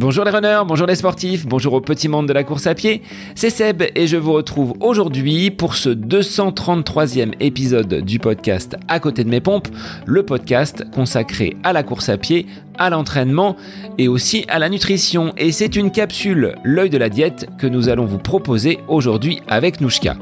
Bonjour les runners, bonjour les sportifs, bonjour au petit monde de la course à pied, c'est Seb et je vous retrouve aujourd'hui pour ce 233e épisode du podcast À côté de mes pompes, le podcast consacré à la course à pied, à l'entraînement et aussi à la nutrition. Et c'est une capsule, l'œil de la diète, que nous allons vous proposer aujourd'hui avec Nouchka.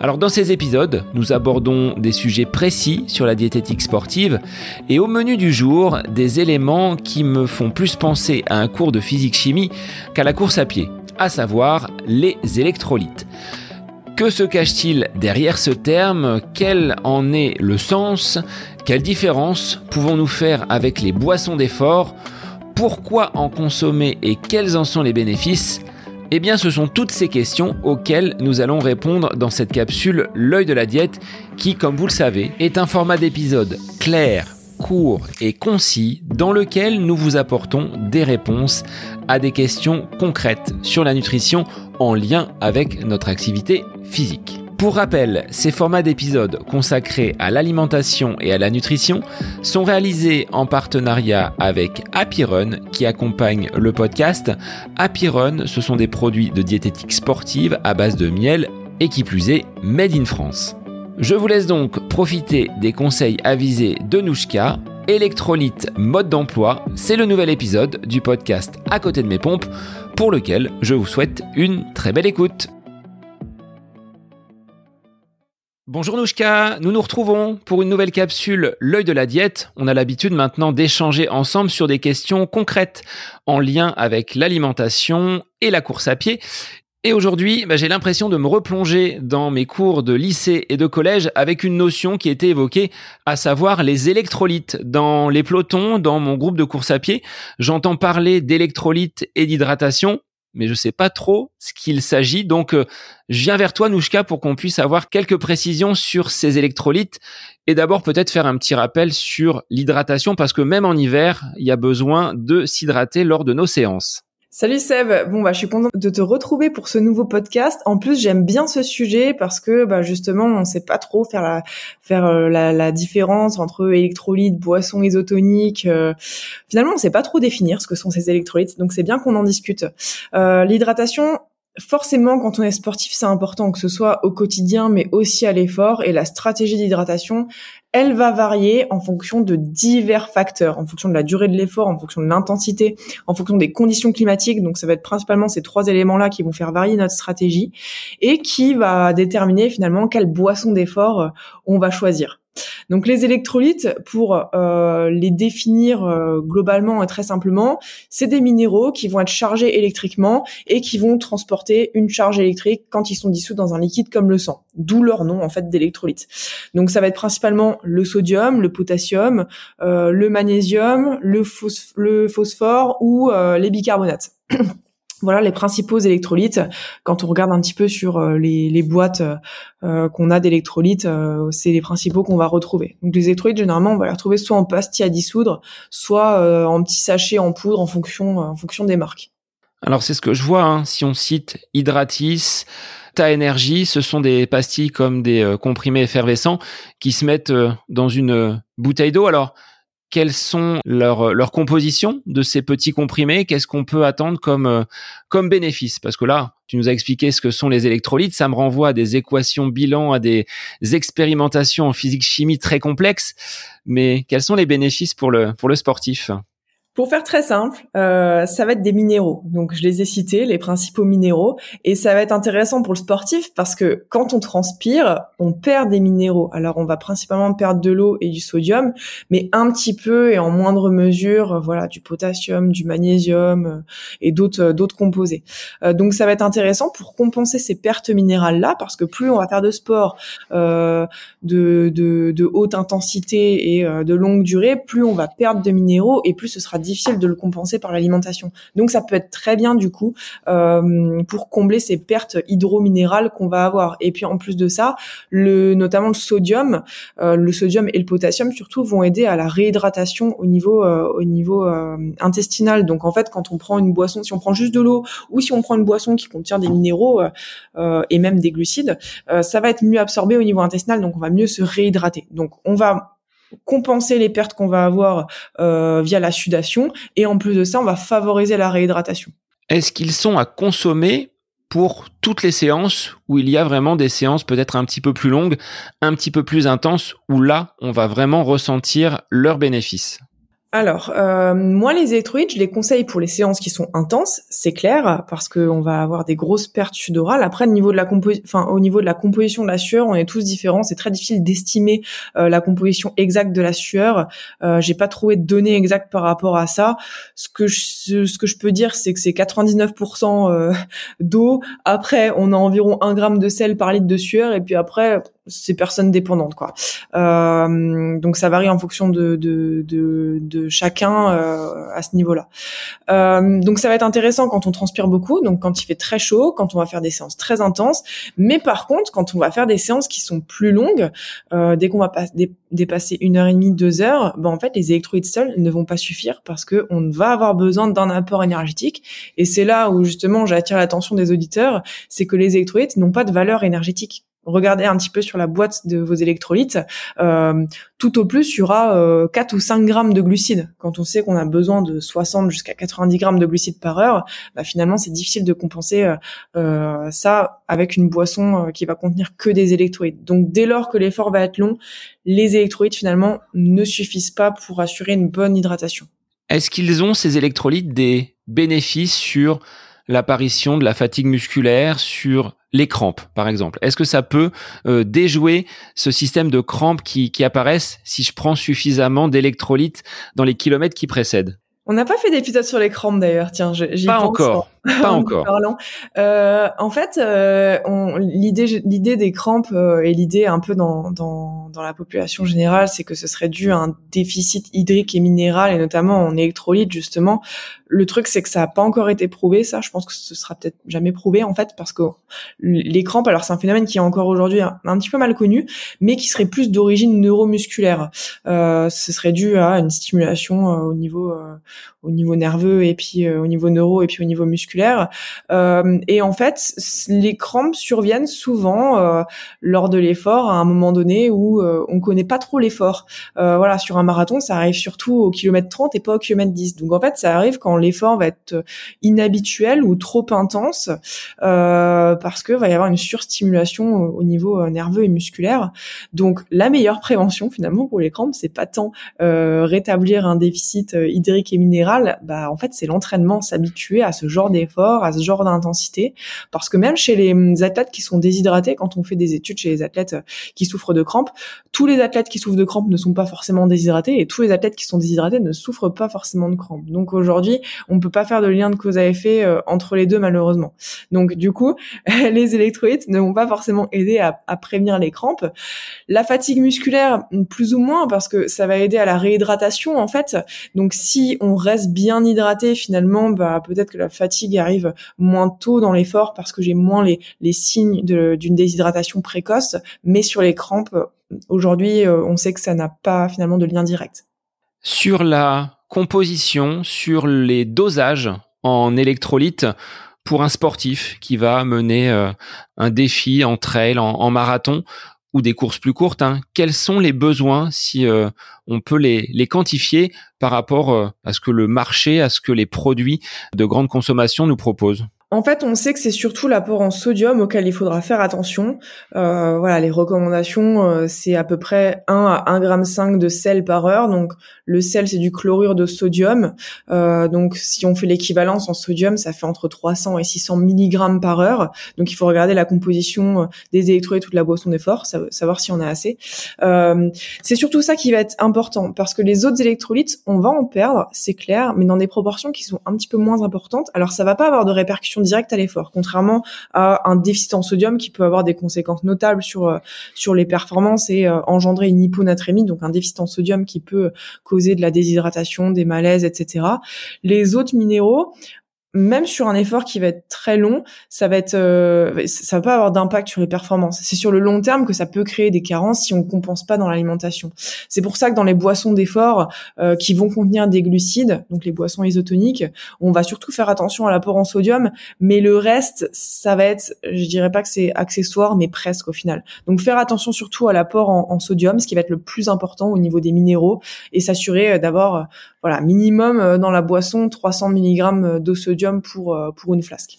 Alors dans ces épisodes, nous abordons des sujets précis sur la diététique sportive et au menu du jour, des éléments qui me font plus penser à un cours de physique-chimie qu'à la course à pied, à savoir les électrolytes. Que se cache-t-il derrière ce terme? Quel en est le sens? Quelle différence pouvons-nous faire avec les boissons d'effort? Pourquoi en consommer et quels en sont les bénéfices? Eh bien, ce sont toutes ces questions auxquelles nous allons répondre dans cette capsule L'œil de la diète, qui, comme vous le savez, est un format d'épisode clair, court et concis dans lequel nous vous apportons des réponses à des questions concrètes sur la nutrition en lien avec notre activité physique. Pour rappel, ces formats d'épisodes consacrés à l'alimentation et à la nutrition sont réalisés en partenariat avec Run qui accompagne le podcast. Run, ce sont des produits de diététique sportive à base de miel et qui plus est, made in France. Je vous laisse donc profiter des conseils avisés de Nouchka. Électrolyte mode d'emploi, c'est le nouvel épisode du podcast À côté de mes pompes, pour lequel je vous souhaite une très belle écoute. Bonjour Nouchka, nous nous retrouvons pour une nouvelle capsule L'œil de la diète. On a l'habitude maintenant d'échanger ensemble sur des questions concrètes en lien avec l'alimentation et la course à pied. Et aujourd'hui, bah, j'ai l'impression de me replonger dans mes cours de lycée et de collège avec une notion qui était évoquée, à savoir les électrolytes. Dans les pelotons, dans mon groupe de course à pied, j'entends parler d'électrolytes et d'hydratation, mais je sais pas trop ce qu'il s'agit. Donc, euh, je viens vers toi, Nouchka, pour qu'on puisse avoir quelques précisions sur ces électrolytes. Et d'abord, peut-être faire un petit rappel sur l'hydratation, parce que même en hiver, il y a besoin de s'hydrater lors de nos séances. Salut Seb, bon bah je suis contente de te retrouver pour ce nouveau podcast. En plus j'aime bien ce sujet parce que bah justement on sait pas trop faire la faire euh, la, différence entre électrolytes, boissons isotoniques. Euh, finalement on sait pas trop définir ce que sont ces électrolytes, donc c'est bien qu'on en discute. Euh, L'hydratation, forcément, quand on est sportif, c'est important que ce soit au quotidien, mais aussi à l'effort. Et la stratégie d'hydratation, elle va varier en fonction de divers facteurs, en fonction de la durée de l'effort, en fonction de l'intensité, en fonction des conditions climatiques. Donc ça va être principalement ces trois éléments-là qui vont faire varier notre stratégie et qui va déterminer finalement quelle boisson d'effort euh, on va choisir. Donc les électrolytes, pour euh, les définir euh, globalement et très simplement, c'est des minéraux qui vont être chargés électriquement et qui vont transporter une charge électrique quand ils sont dissous dans un liquide comme le sang. D'où leur nom en fait d'électrolytes. Donc ça va être principalement le sodium, le potassium, euh, le magnésium, le, le phosphore ou les bicarbonates. voilà les principaux électrolytes. Quand on regarde un petit peu sur euh, les, boîtes euh, qu'on a d'électrolytes, euh, c'est les principaux qu'on va retrouver. Donc les électrolytes, généralement, on va les retrouver soit en pastille à dissoudre, soit en petits sachets en poudre en fonction, des marques. Alors c'est ce que je vois, hein. si on cite Hydratis, Ta Énergie, ce sont des pastilles comme des comprimés effervescents qui se mettent dans une bouteille d'eau. Alors quelles sont leurs leur compositions de ces petits comprimés? Qu'est-ce qu'on peut attendre comme, euh, comme bénéfice? Parce que là, tu nous as expliqué ce que sont les électrolytes. Ça me renvoie à des équations bilan, à des expérimentations en physique-chimie très complexes. Mais quels sont les bénéfices pour le, pour le sportif? Pour faire très simple, euh, ça va être des minéraux. Donc je les ai cités, les principaux minéraux, et ça va être intéressant pour le sportif parce que quand on transpire, on perd des minéraux. Alors on va principalement perdre de l'eau et du sodium, mais un petit peu et en moindre mesure, euh, voilà, du potassium, du magnésium euh, et d'autres d'autres composés. donc ça va être intéressant pour compenser ces pertes minérales là, parce que plus on va faire de sport de, de, de haute intensité et de longue durée, plus on va perdre de minéraux et plus ce sera difficile de le compenser par l'alimentation. Donc ça peut être très bien du coup euh, pour combler ces pertes hydrominérales qu'on va avoir. Et puis en plus de ça, le notamment le sodium, euh, le sodium et le potassium surtout vont aider à la réhydratation au niveau euh, au niveau intestinal. Donc en fait, quand on prend une boisson, si on prend juste de l'eau ou si on prend une boisson qui contient des minéraux et même des glucides, ça va être mieux absorbé au niveau intestinal, donc on va mieux se réhydrater. Donc on va compenser les pertes qu'on va avoir via la sudation, et en plus de ça, on va favoriser la réhydratation. Est-ce qu'ils sont à consommer pour toutes les séances où il y a vraiment des séances peut-être un petit peu plus longues, un petit peu plus intenses, où là, on va vraiment ressentir leurs bénéfices? Alors, euh, moi, les électrolytes, je les conseille pour les séances qui sont intenses, c'est clair, parce qu'on va avoir des grosses pertes sudorales. Après, au niveau de la composition de la sueur, on est tous différents. C'est très difficile d'estimer euh, la composition exacte de la sueur. Euh, J'ai pas trouvé de données exactes par rapport à ça. Ce que je, peux dire, c'est que c'est 99% euh, d'eau. Après, on a environ un gramme de sel par litre de sueur, et puis après, c'est personne dépendante quoi. Euh, donc ça varie en fonction de de, de, de chacun euh, à ce niveau-là. Euh, donc ça va être intéressant quand on transpire beaucoup, donc quand il fait très chaud, quand on va faire des séances très intenses. Mais par contre, quand on va faire des séances qui sont plus longues, euh, dès qu'on va pas dépasser une heure et demie, deux heures, ben en fait les électrolytes seuls ne vont pas suffire parce que on va avoir besoin d'un apport énergétique. Et c'est là où justement j'attire l'attention des auditeurs, c'est que les électrolytes n'ont pas de valeur énergétique regardez un petit peu sur la boîte de vos électrolytes, euh, tout au plus, il y aura euh, 4 ou 5 grammes de glucides. Quand on sait qu'on a besoin de 60 jusqu'à 90 grammes de glucides par heure, bah, finalement, c'est difficile de compenser euh, euh ça avec une boisson euh, qui va contenir que des électrolytes. Donc, dès lors que l'effort va être long, les électrolytes, finalement, ne suffisent pas pour assurer une bonne hydratation. Est-ce qu'ils ont, ces électrolytes, des bénéfices sur l'apparition de la fatigue musculaire, sur les crampes, par exemple. Est-ce que ça peut euh, déjouer ce système de crampes qui, qui apparaissent si je prends suffisamment d'électrolytes dans les kilomètres qui précèdent? On n'a pas fait d'épisode sur les crampes d'ailleurs, tiens, j'y Pas encore, pas encore. Euh, en fait, euh, l'idée, l'idée des crampes euh, et l'idée un peu dans, dans, dans la population générale, c'est que ce serait dû à un déficit hydrique et minéral et notamment en électrolytes justement. Le truc, c'est que ça n'a pas encore été prouvé, ça. Je pense que ce sera peut-être jamais prouvé en fait, parce que les crampes, alors c'est un phénomène qui est encore aujourd'hui un, petit peu mal connu, mais qui serait plus d'origine neuromusculaire. Euh, ce serait dû à une stimulation au niveau au niveau nerveux et puis euh, au niveau neuro et puis au niveau musculaire. Euh, et en fait, les crampes surviennent souvent euh, lors de l'effort à un moment donné où on connaît pas trop l'effort. voilà, sur un marathon, ça arrive surtout au kilomètre 30 et pas au kilomètre 10. Donc en fait, ça arrive quand l'effort va être inhabituel ou trop intense parce que va y avoir une surstimulation au niveau nerveux et musculaire. Donc la meilleure prévention finalement pour les crampes, c'est pas tant rétablir un déficit hydrique et minéral bah en fait c'est l'entraînement, s'habituer à ce genre d'effort, à ce genre d'intensité, parce que même chez les hum, athlètes qui sont déshydratés, quand on fait des études chez les athlètes euh, qui souffrent de crampes, tous les athlètes qui souffrent de crampes ne sont pas forcément déshydratés et tous les athlètes qui sont déshydratés ne souffrent pas forcément de crampes. Donc aujourd'hui, on peut pas faire de lien de cause à effet euh, entre les deux malheureusement. Donc du coup, les électrolytes ne vont pas forcément aider à, à prévenir les crampes. La fatigue musculaire, plus ou moins, parce que ça va aider à la réhydratation en fait. Donc si on reste bien hydraté, finalement, bah, peut-être que la fatigue arrive moins tôt dans l'effort parce que j'ai moins les, signes d'une déshydratation précoce. Mais sur les crampes, aujourd'hui, euh, on sait que ça n'a pas finalement de lien direct. Sur la composition, sur les dosages en électrolytes, pour un sportif qui va mener euh, un défi en trail, en marathon, ou des courses plus courtes, hein, quels sont les besoins si euh, on peut les, quantifier par rapport euh, à ce que le marché, à ce que les produits de grande consommation nous proposent? En fait, on sait que c'est surtout l'apport en sodium auquel il faudra faire attention. Euh, voilà, les recommandations, euh, c'est à peu près 1 à 1,5 g de sel par heure. Donc, le sel, c'est du chlorure de sodium. Euh, donc, si on fait l'équivalence en sodium, ça fait entre 300 et 600 mg par heure. Donc, il faut regarder la composition des électrolytes ou de la boisson d'effort, savoir si on a assez. c'est surtout ça qui va être important parce que les autres électrolytes, on va en perdre, c'est clair, mais dans des proportions qui sont un petit peu moins importantes. Alors, ça va pas avoir de répercussions direct à l'effort, contrairement à un déficit en sodium qui peut avoir des conséquences notables sur euh, sur les performances et euh, engendrer une hyponatrémie, donc un déficit en sodium qui peut causer de la déshydratation, des malaises, etc. Les autres minéraux, même sur un effort qui va être très long, ça va être, euh, ça va pas avoir d'impact sur les performances. C'est sur le long terme que ça peut créer des carences si on compense pas dans l'alimentation. C'est pour ça que dans les boissons d'effort euh, qui vont contenir des glucides, donc les boissons isotoniques, on va surtout faire attention à l'apport en sodium, mais le reste, ça va être, je dirais pas que c'est accessoire, mais presque au final. Donc faire attention surtout à l'apport en, sodium, ce qui va être le plus important au niveau des minéraux, et s'assurer euh, d'avoir, voilà, minimum dans la boisson 300 mg de sodium pour, euh, pour une flasque.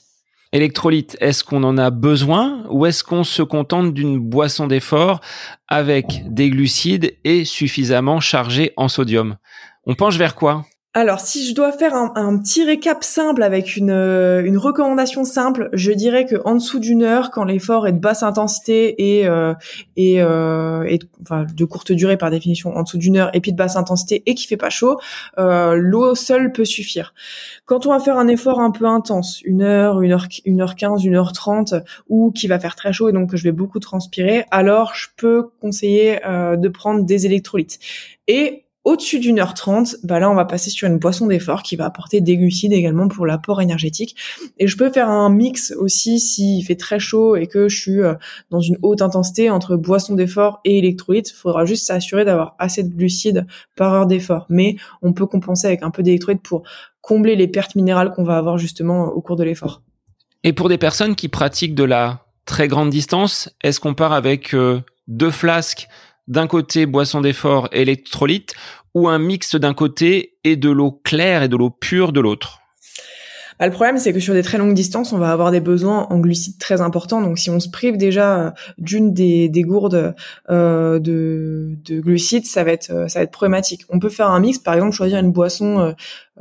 Électrolyte, est-ce qu'on en a besoin ou est-ce qu'on se contente d'une boisson d'effort avec des glucides et suffisamment chargée en sodium? On penche vers quoi? Alors, si je dois faire un, petit récap simple avec une, euh, une, recommandation simple, je dirais que en dessous d'une heure, quand l'effort est de basse intensité et, euh, euh, de courte durée par définition, en dessous d'une heure et puis de basse intensité et qui fait pas chaud, l'eau seule peut suffire. Quand on va faire un effort un peu intense, une heure, une heure, une heure quinze, une heure trente, ou qui va faire très chaud et donc que je vais beaucoup transpirer, alors je peux conseiller de prendre des électrolytes. Et au-dessus d'une heure trente, bah là, on va passer sur une boisson d'effort qui va apporter des glucides également pour l'apport énergétique. Et je peux faire un mix aussi s'il fait très chaud et que je suis euh, dans une haute intensité entre boisson d'effort et électrolytes. Il faudra juste s'assurer d'avoir assez de glucides par heure d'effort. Mais on peut compenser avec un peu d'électrolytes pour combler les pertes minérales qu'on va avoir justement au cours de l'effort. Et pour des personnes qui pratiquent de la très grande distance, est-ce qu'on part avec euh, deux flasques d'un côté boisson d'effort électrolyte ou un mix d'un côté et de l'eau claire et de l'eau pure de l'autre? Bah, le problème, c'est que sur des très longues distances, on va avoir des besoins en glucides très importants. Donc, si on se prive déjà euh, d'une des, des, gourdes euh, de, de, glucides, ça va être euh, ça va être problématique. On peut faire un mix, par exemple, choisir une boisson euh,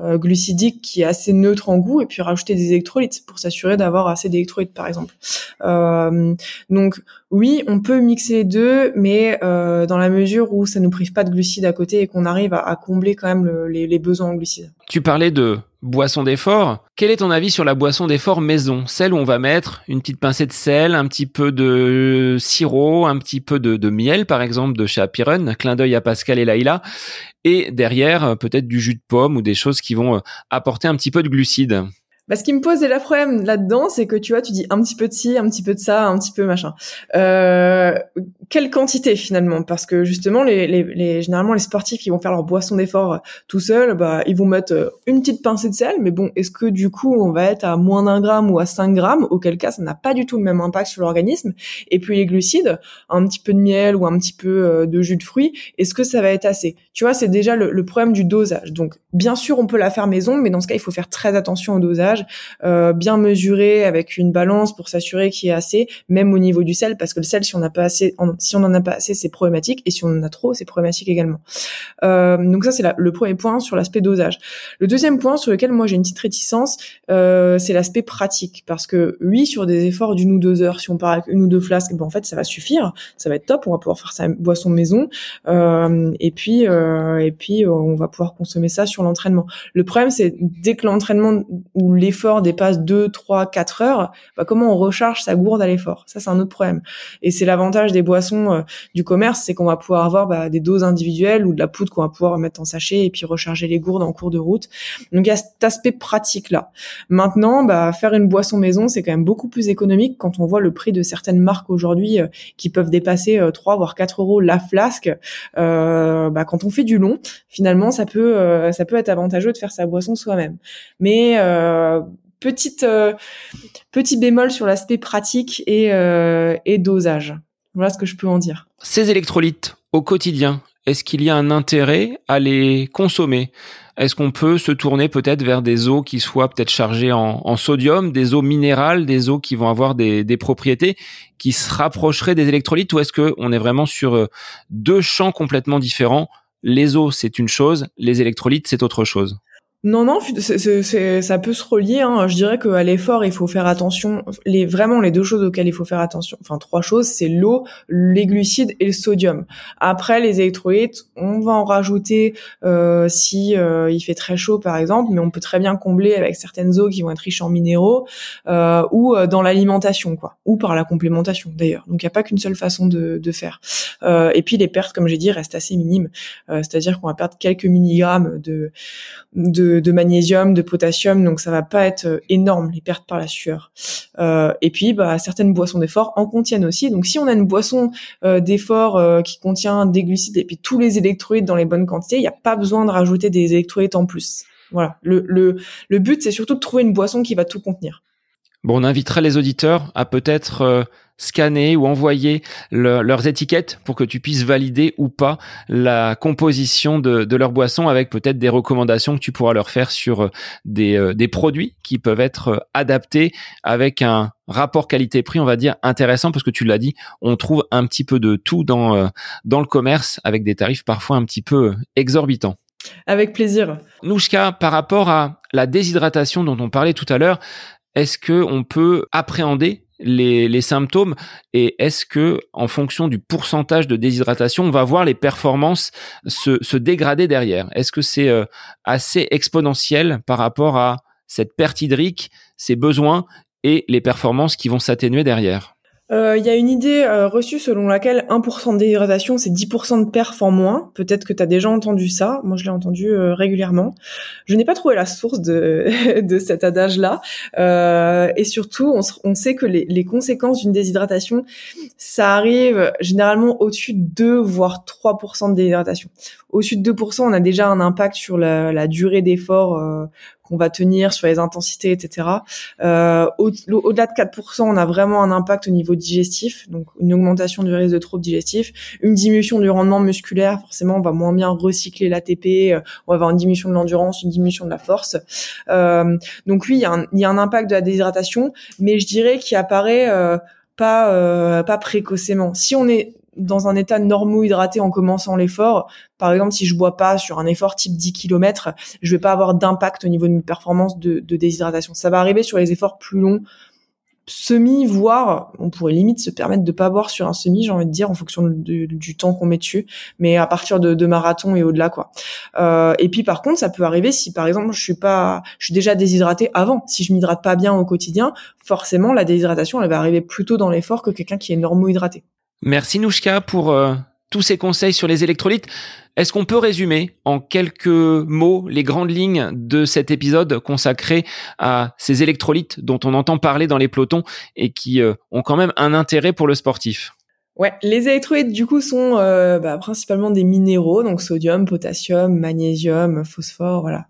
euh, glucidique qui est assez neutre en goût et puis rajouter des électrolytes pour s'assurer d'avoir assez d'électrolytes par exemple. Euh, donc oui, on peut mixer les deux, mais dans la mesure où ça nous prive pas de glucides à côté et qu'on arrive à, combler quand même les, les, besoins en glucides. Tu parlais de boisson d'effort. Quel est ton avis sur la boisson d'effort maison? Celle où on va mettre une petite pincée de sel, un petit peu de sirop, un petit peu de, miel par exemple de chez Apiren, clin d'œil à Pascal et Laïla, et derrière euh, peut-être du jus de pomme ou des choses qui vont euh, apporter un petit peu de glucides. Bah, ce qui me pose le problème là-dedans, c'est que tu vois, tu dis un petit peu de ci, un petit peu de ça, un petit peu machin. Euh, quelle quantité finalement? Parce que justement, les, les, les, généralement les sportifs qui vont faire leur boisson d'effort euh, tout seuls, bah ils vont mettre euh, une petite pincée de sel, mais bon, est-ce que du coup on va être à moins d'un gramme ou à 5 grammes? Auquel cas, ça n'a pas du tout le même impact sur l'organisme. Et puis les glucides, un petit peu de miel ou un petit peu euh, de jus de fruits, est-ce que ça va être assez? Tu vois, c'est déjà le problème du dosage. Donc bien sûr, on peut la faire maison, mais dans ce cas, il faut faire très attention au dosage euh, bien mesuré avec une balance pour s'assurer qu'il y ait assez, même au niveau du sel, parce que le sel, si on n'a pas assez, si on en a pas assez, c'est problématique, et si on en a trop, c'est problématique également. Euh, donc ça, c'est le premier point sur l'aspect dosage. Le deuxième point sur lequel moi j'ai une petite réticence, euh, c'est l'aspect pratique, parce que oui, sur des efforts d'une ou deux heures, si on part avec une ou deux flasques, ben en fait, ça va suffire, ça va être top, on va pouvoir faire sa boisson maison, et puis et puis on va pouvoir consommer ça sur l'entraînement. Le problème, c'est dès que l'entraînement ou l'effort dépasse 2, 3, 4 heures, bah, comment on recharge sa gourde à l'effort? Ça, c'est un autre problème. Et c'est l'avantage des boissons euh, du commerce, c'est qu'on va pouvoir avoir bah, des doses individuelles ou de la poudre qu'on va pouvoir mettre en sachet et puis recharger les gourdes en cours de route. Donc il y a cet aspect pratique là. Maintenant, bah, faire une boisson maison, c'est quand même beaucoup plus économique quand on voit le prix de certaines marques aujourd'hui euh, qui peuvent dépasser 3 euh, voire 4 euros la flasque. bah, quand on fait du long, finalement, ça peut ça peut être avantageux de faire sa boisson soi-même. Mais euh, petite euh, petit bémol sur l'aspect pratique et, euh, et dosage. Voilà ce que je peux en dire. Ces électrolytes au quotidien, est-ce qu'il y a un intérêt à les consommer? Est-ce qu'on peut se tourner peut-être vers des eaux qui soient peut-être chargées en, sodium, des eaux minérales, des eaux qui vont avoir des, des propriétés qui se rapprocheraient des électrolytes ou est-ce qu'on est vraiment sur deux champs complètement différents? Les eaux, c'est une chose, les électrolytes, c'est autre chose non, non, c'est, ça peut se relier. Hein. Je dirais qu'à l'effort, il faut faire attention. Vraiment, les deux choses auxquelles il faut faire attention, enfin trois choses, c'est l'eau, les glucides et le sodium. Après, les électrolytes, on va en rajouter euh, si euh, il fait très chaud, par exemple, mais on peut très bien combler avec certaines eaux qui vont être riches en minéraux euh, ou euh, dans l'alimentation, quoi, ou par la complémentation d'ailleurs. Donc, il n'y a pas qu'une seule façon de, de faire. Euh, et puis, les pertes, comme j'ai dit, restent assez minimes. c'est-à-dire qu'on va perdre quelques milligrammes de de de, magnésium, de potassium, donc ça va pas être énorme les pertes par la sueur. et puis, bah, certaines boissons d'effort en contiennent aussi. Donc, si on a une boisson d'effort qui contient des glucides et puis tous les électrolytes dans les bonnes quantités, il n'y a pas besoin de rajouter des électrolytes en plus. Voilà. Le, le, le but, c'est surtout de trouver une boisson qui va tout contenir. Bon, on invitera les auditeurs à peut-être euh, scanner ou envoyer leurs étiquettes pour que tu puisses valider ou pas la composition de, de leur boisson avec peut-être des recommandations que tu pourras leur faire sur euh, des, euh, des produits qui peuvent être adaptés avec un rapport qualité-prix, on va dire, intéressant parce que tu l'as dit, on trouve un petit peu de tout dans, dans le commerce avec des tarifs parfois un petit peu exorbitants. Avec plaisir. Nouchka, par rapport à la déshydratation dont on parlait tout à l'heure, est-ce que on peut appréhender les, symptômes et est-ce que en fonction du pourcentage de déshydratation, on va voir les performances se, dégrader derrière? Est-ce que c'est euh, assez exponentiel par rapport à cette perte hydrique, ses besoins et les performances qui vont s'atténuer derrière? Euh, il y a une idée euh, reçue selon laquelle 1% de déshydratation, c'est 10% de perf en moins. Peut-être que tu as déjà entendu ça. Moi, je l'ai entendu euh, régulièrement. Je n'ai pas trouvé la source de, cet adage-là. et surtout, on, sait que les, conséquences d'une déshydratation, ça arrive généralement au-dessus de 2 voire 3% de déshydratation. Au-dessus de 2%, on a déjà un impact sur la durée d'effort qu'on va tenir, sur les intensités, etc. Euh, au-delà de 4%, on a vraiment un impact au niveau digestif, donc une augmentation du risque de troubles digestifs, une diminution du rendement musculaire, forcément on va moins bien recycler l'ATP, euh, on va avoir une diminution de l'endurance, une diminution de la force. Euh, donc oui, il y, a un, y, a un impact de la déshydratation, mais je dirais qu'il apparaît euh, pas euh, pas précocement. Si on est dans un état normo-hydraté en commençant l'effort. Par exemple, si je bois pas sur un effort type 10 km, je vais pas avoir d'impact au niveau de mes performances de, déshydratation. Ça va arriver sur les efforts plus longs, semi, voire on pourrait limite se permettre de pas boire sur un semi, j'ai envie de dire, en fonction du, temps qu'on met dessus, mais à partir de, marathon et au-delà, quoi. Euh, et puis par contre, ça peut arriver si par exemple je suis pas, je suis déjà déshydraté avant. Si je m'hydrate pas bien au quotidien, forcément la déshydratation elle va arriver plus tôt dans l'effort que quelqu'un qui est normo-hydraté. Merci Nouchka pour euh, tous ces conseils sur les électrolytes. Est-ce qu'on peut résumer en quelques mots les grandes lignes de cet épisode consacré à ces électrolytes dont on entend parler dans les pelotons et qui euh, ont quand même un intérêt pour le sportif? Ouais, les électrolytes du coup sont euh, bah, principalement des minéraux, donc sodium, potassium, magnésium, phosphore, voilà.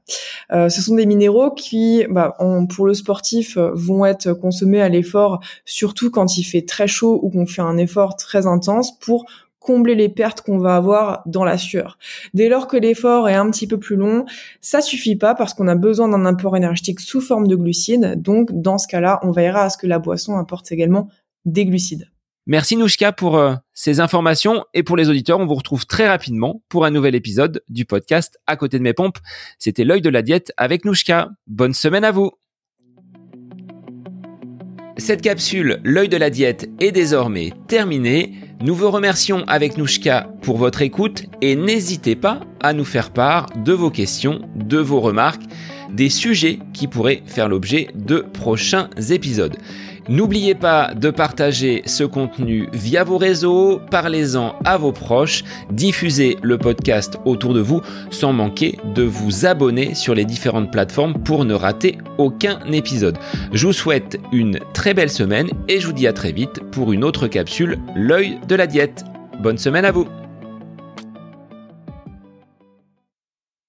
Euh, ce sont des minéraux qui, bah, pour le sportif, vont être consommés à l'effort, surtout quand il fait très chaud ou qu'on fait un effort très intense pour combler les pertes qu'on va avoir dans la sueur. Dès lors que l'effort est un petit peu plus long, ça suffit pas parce qu'on a besoin d'un apport énergétique sous forme de glucides. Donc, dans ce cas-là, on veillera à ce que la boisson apporte également des glucides. Merci Nouchka pour euh, ces informations et pour les auditeurs, on vous retrouve très rapidement pour un nouvel épisode du podcast À côté de mes pompes. C'était l'œil de la diète avec Nouchka. Bonne semaine à vous. Cette capsule, l'œil de la diète, est désormais terminée. Nous vous remercions avec Nouchka pour votre écoute et n'hésitez pas à nous faire part de vos questions, de vos remarques, des sujets qui pourraient faire l'objet de prochains épisodes. N'oubliez pas de partager ce contenu via vos réseaux, parlez-en à vos proches, diffusez le podcast autour de vous sans manquer de vous abonner sur les différentes plateformes pour ne rater aucun épisode. Je vous souhaite une très belle semaine et je vous dis à très vite pour une autre capsule, l'œil de la diète. Bonne semaine à vous